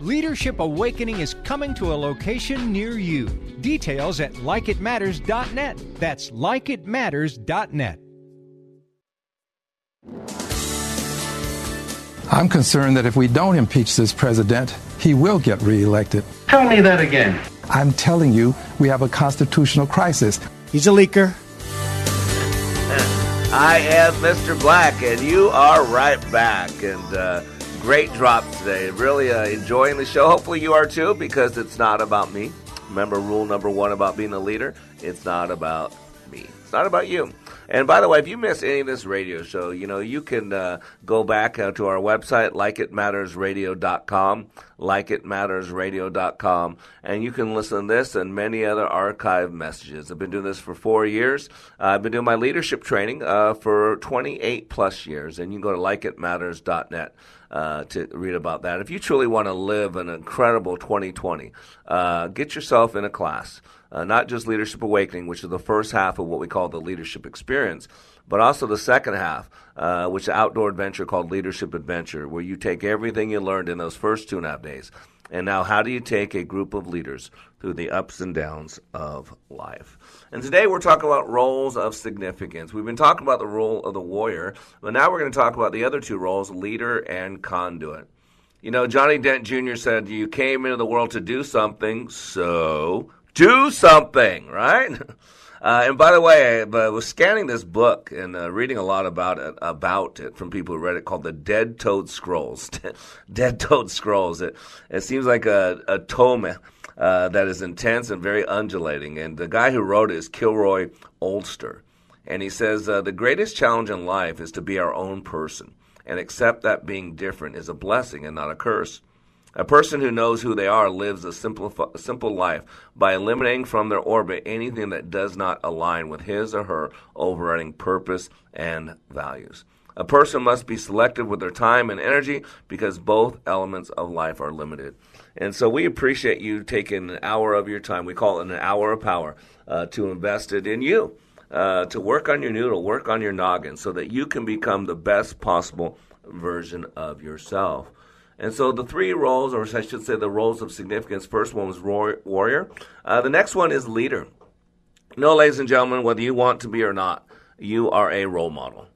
Leadership Awakening is coming to a location near you. Details at likeitmatters.net. That's likeitmatters.net. I'm concerned that if we don't impeach this president, he will get reelected. Tell me that again. I'm telling you, we have a constitutional crisis. He's a leaker. I am Mr. Black, and you are right back. And uh, great drop today. Really uh, enjoying the show. Hopefully, you are too, because it's not about me. Remember rule number one about being a leader? It's not about me. It's not about you. And by the way, if you miss any of this radio show, you know, you can uh, go back uh, to our website, likeitmattersradio.com, likeitmattersradio.com, and you can listen to this and many other archive messages. I've been doing this for four years. Uh, I've been doing my leadership training uh, for 28 plus years, and you can go to likeitmatters.net. Uh, to read about that. If you truly want to live an incredible 2020, uh, get yourself in a class. Uh, not just Leadership Awakening, which is the first half of what we call the leadership experience, but also the second half, uh, which is an outdoor adventure called Leadership Adventure, where you take everything you learned in those first two and a half days. And now, how do you take a group of leaders through the ups and downs of life? And today we're talking about roles of significance. We've been talking about the role of the warrior, but now we're going to talk about the other two roles, leader and conduit. You know, Johnny Dent Jr. said, You came into the world to do something, so do something, right? [laughs] Uh, and by the way, I, was scanning this book and uh, reading a lot about it, about it from people who read it, called the Dead Toad Scrolls. [laughs] Dead Toad Scrolls. It it seems like a, a tome uh, that is intense and very undulating. And the guy who wrote it is Kilroy Oldster, and he says uh, the greatest challenge in life is to be our own person and accept that being different is a blessing and not a curse. A person who knows who they are lives a simple, simple life by eliminating from their orbit anything that does not align with his or her overriding purpose and values. A person must be selective with their time and energy because both elements of life are limited. And so we appreciate you taking an hour of your time. We call it an hour of power uh, to invest it in you, uh, to work on your noodle, work on your noggin, so that you can become the best possible version of yourself. And so the three roles, or I should say the roles of significance, first one was warrior. Uh, the next one is leader. No, ladies and gentlemen, whether you want to be or not, you are a role model.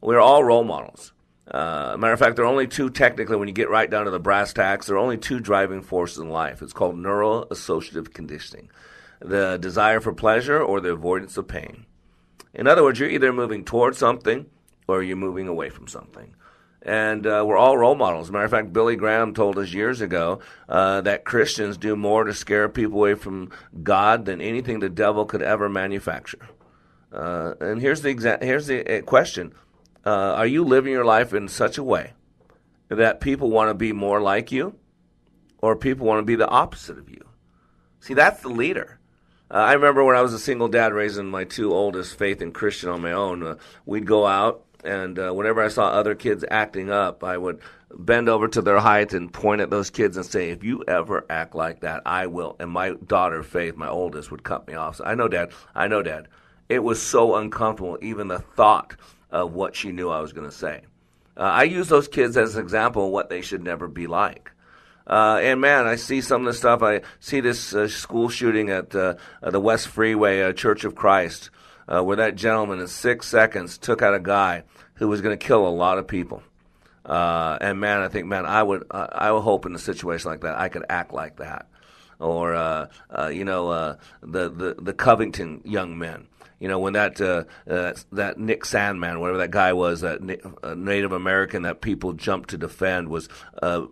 We're all role models. Uh, matter of fact, there are only two, technically, when you get right down to the brass tacks, there are only two driving forces in life. It's called neural associative conditioning the desire for pleasure or the avoidance of pain. In other words, you're either moving towards something or you're moving away from something and uh, we're all role models. A matter of fact, Billy Graham told us years ago uh, that Christians do more to scare people away from God than anything the devil could ever manufacture. Uh, and here's the exa- here's the uh, question: uh, Are you living your life in such a way that people want to be more like you, or people want to be the opposite of you? See, that's the leader. Uh, I remember when I was a single dad raising my two oldest, Faith and Christian, on my own. we'd go out and uh, whenever I saw other kids acting up, I would bend over to their height and point at those kids and say, "If you ever act like that, I will." And my daughter Faith, my oldest, would cut me off. So, I know, Dad. I know, Dad. It was so uncomfortable, even the thought of what she knew I was going to say. Uh, I use those kids as an example of what they should never be like. Uh, and man, I see some of the stuff. I see this uh, school shooting at uh, the West Freeway, uh, Church of Christ, uh, where that gentleman in six seconds took out a guy who was going to kill a lot of people. And man, I think, man, I would, I would hope in a situation like that, I could act like that, or uh, uh you know, uh, the the the Covington young men. You know, when that uh, that Nick Sandmann, whatever that guy was, that Native American that people jumped to defend, was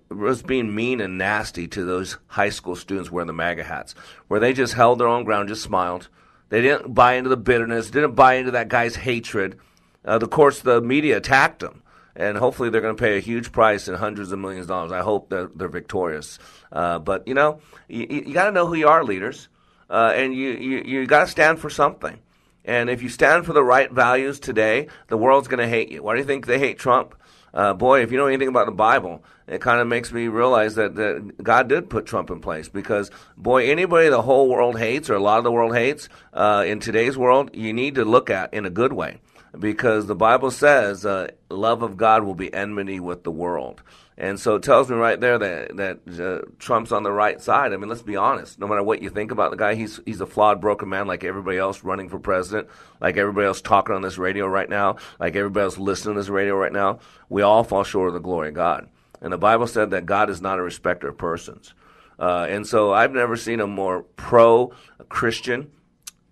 was being mean and nasty to those high school students wearing the MAGA hats, where they just held their own ground, just smiled. They didn't buy into the bitterness, didn't buy into that guy's hatred uh, of course, the media attacked them, and hopefully they're going to pay a huge price and hundreds of millions of dollars. I hope that they're victorious. Uh, but you know, you, you got to know who you are, leaders, uh, and you you, you got to stand for something. And if you stand for the right values today, the world's going to hate you. Why do you think they hate Trump? Uh, boy, if you know anything about the Bible, it kind of makes me realize that, that, God did put Trump in place because, boy, anybody the whole world hates or a lot of the world hates uh, in today's world, you need to look at in a good way because the Bible says uh, love of God will be enmity with the world. And so it tells me right there that that uh, Trump's on the right side. I mean, let's be honest. No matter what you think about the guy, he's he's a flawed, broken man, like everybody else running for president, like everybody else talking on this radio right now, like everybody else listening to this radio right now. We all fall short of the glory of God. And the Bible said that God is not a respecter of persons. Uh, and so I've never seen a more pro Christian,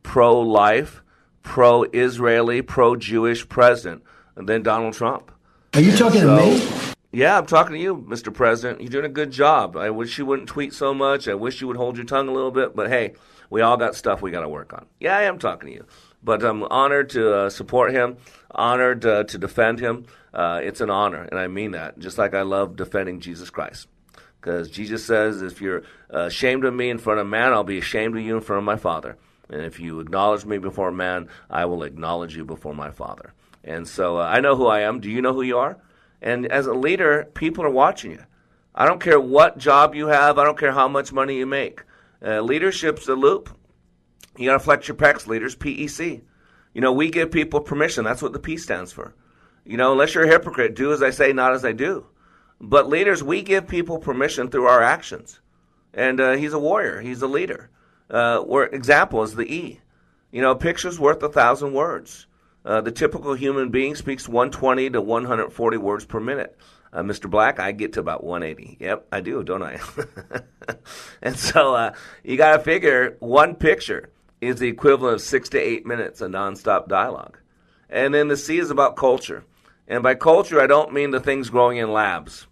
pro life, pro Israeli, pro Jewish president than Donald Trump. Are you talking so, to me? Yeah, I'm talking to you, Mr. President. You're doing a good job. I wish you wouldn't tweet so much. I wish you would hold your tongue a little bit. But hey, we all got stuff we got to work on. Yeah, I am talking to you. But I'm honored to uh, support him, honored uh, to defend him. Uh, it's an honor, and I mean that, just like I love defending Jesus Christ. Because Jesus says, if you're ashamed of me in front of man, I'll be ashamed of you in front of my Father. And if you acknowledge me before man, I will acknowledge you before my Father. And so uh, I know who I am. Do you know who you are? And as a leader, people are watching you. I don't care what job you have. I don't care how much money you make. Uh, leadership's a loop. You got to flex your pecs, leaders. PEC. You know, we give people permission. That's what the P stands for. You know, unless you're a hypocrite, do as I say, not as I do. But leaders, we give people permission through our actions. And uh, he's a warrior. He's a leader. Uh, where example is the E. You know, a picture's worth a thousand words. Uh, the typical human being speaks 120 to 140 words per minute. Uh, Mr. Black, I get to about 180. Yep, I do, don't I? [laughs] and so uh, you got to figure one picture is the equivalent of six to eight minutes of nonstop dialogue. And then the C is about culture. And by culture, I don't mean the things growing in labs.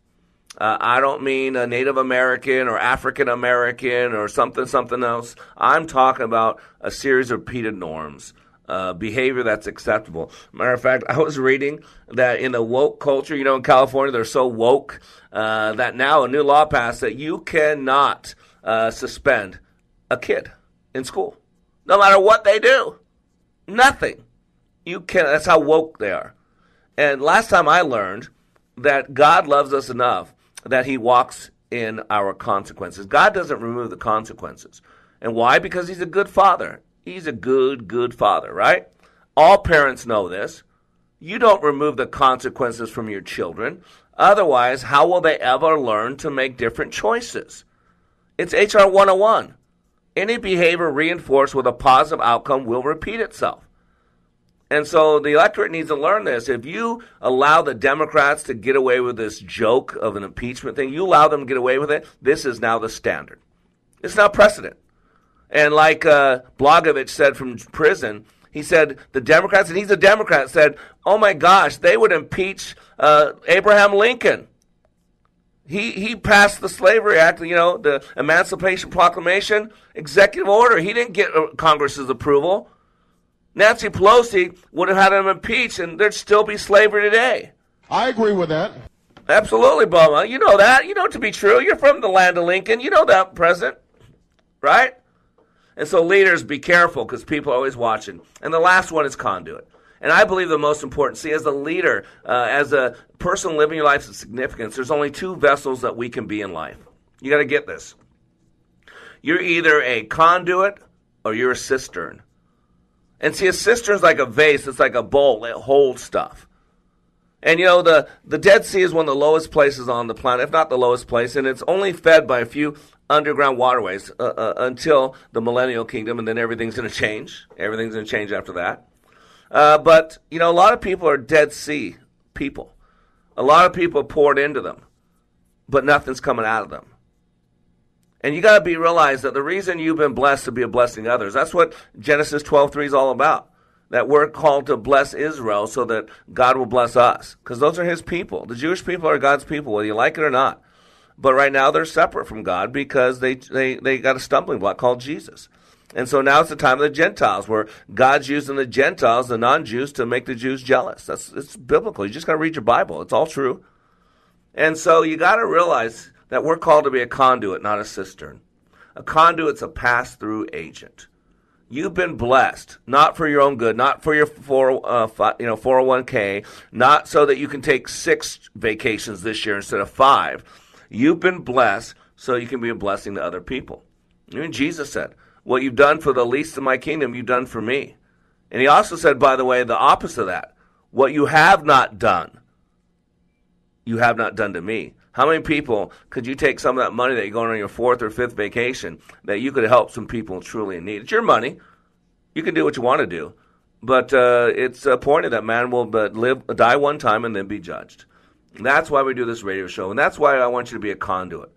Uh, I don't mean a Native American or African American or something, something else. I'm talking about a series of repeated norms, uh, behavior that's acceptable. Matter of fact, I was reading that in the woke culture, you know, in California, they're so woke uh, that now a new law passed that you cannot uh, suspend a kid in school, no matter what they do. Nothing. You can. That's how woke they are. And last time I learned that God loves us enough that He walks in our consequences. God doesn't remove the consequences. And why? Because He's a good father. He's a good, good father, right? All parents know this. You don't remove the consequences from your children. Otherwise, how will they ever learn to make different choices? It's HR 101. Any behavior reinforced with a positive outcome will repeat itself. And so the electorate needs to learn this. If you allow the Democrats to get away with this joke of an impeachment thing, you allow them to get away with it, this is now the standard. It's now precedent. And like uh, Blagojevich said from prison, he said the Democrats, and he's a Democrat, said, "Oh my gosh, they would impeach uh, Abraham Lincoln. He he passed the Slavery Act, you know, the Emancipation Proclamation, executive order. He didn't get uh, Congress's approval. Nancy Pelosi would have had him impeached, and there'd still be slavery today. I agree with that. Absolutely, Bubba. You know that. You know it to be true. You're from the land of Lincoln. You know that, President, right? And so, leaders, be careful because people are always watching. And the last one is conduit. And I believe the most important, see, as a leader, uh, as a person living your life of significance, there's only two vessels that we can be in life. You got to get this. You're either a conduit or you're a cistern. And see, a cistern's like a vase, it's like a bowl, it holds stuff. And you know, the, the Dead Sea is one of the lowest places on the planet, if not the lowest place, and it's only fed by a few underground waterways uh, uh, until the millennial kingdom, and then everything's going to change. Everything's going to change after that. Uh, but, you know, a lot of people are Dead Sea people. A lot of people poured into them, but nothing's coming out of them. And you got to be realized that the reason you've been blessed to be a blessing to others, that's what Genesis 12:3 is all about. That we're called to bless Israel so that God will bless us. Because those are his people. The Jewish people are God's people, whether you like it or not. But right now they're separate from God because they, they, they got a stumbling block called Jesus. And so now it's the time of the Gentiles, where God's using the Gentiles, the non-Jews, to make the Jews jealous. That's it's biblical. You just got to read your Bible. It's all true. And so you got to realize that we're called to be a conduit, not a cistern. A conduit's a pass-through agent. You've been blessed, not for your own good, not for your four, uh, you know, 401k, not so that you can take six vacations this year instead of five. You've been blessed so you can be a blessing to other people. Even Jesus said, What you've done for the least of my kingdom, you've done for me. And he also said, by the way, the opposite of that. What you have not done, you have not done to me. How many people could you take some of that money that you're going on your fourth or fifth vacation that you could help some people truly in need? It's your money. You can do what you want to do. But uh, it's appointed that man will but live, die one time and then be judged. That's why we do this radio show. And that's why I want you to be a conduit.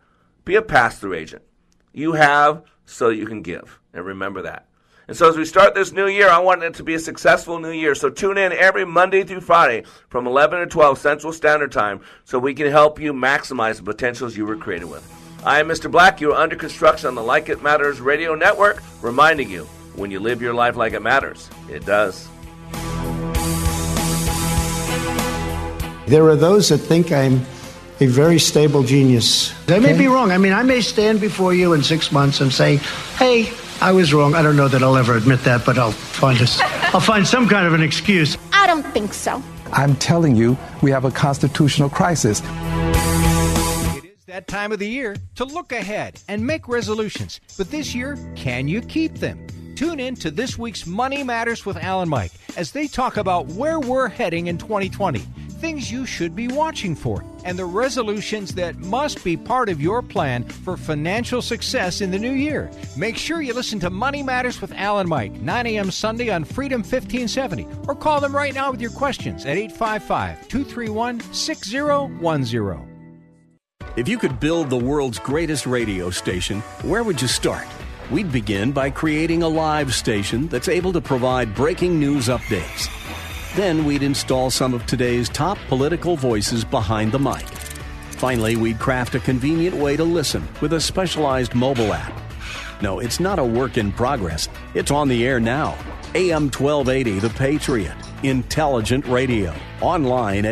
Be a pass through agent. You have so you can give. And remember that. And so as we start this new year, I want it to be a successful new year. So tune in every Monday through Friday from 11 to 12 Central Standard Time so we can help you maximize the potentials you were created with. I am Mr. Black. You are under construction on the Like It Matters radio network, reminding you when you live your life like it matters, it does. There are those that think I'm a very stable genius. I may be wrong. I mean, I may stand before you in six months and say, "Hey, I was wrong." I don't know that I'll ever admit that, but I'll find a, [laughs] I'll find some kind of an excuse. I don't think so. I'm telling you, we have a constitutional crisis. It is that time of the year to look ahead and make resolutions. But this year, can you keep them? Tune in to this week's Money Matters with Alan Mike as they talk about where we're heading in 2020, things you should be watching for, and the resolutions that must be part of your plan for financial success in the new year. Make sure you listen to Money Matters with Alan Mike, 9 a.m. Sunday on Freedom 1570, or call them right now with your questions at 855 231 6010. If you could build the world's greatest radio station, where would you start? We'd begin by creating a live station that's able to provide breaking news updates. Then we'd install some of today's top political voices behind the mic. Finally, we'd craft a convenient way to listen with a specialized mobile app. No, it's not a work in progress. It's on the air now. AM 1280 The Patriot. Intelligent radio. Online at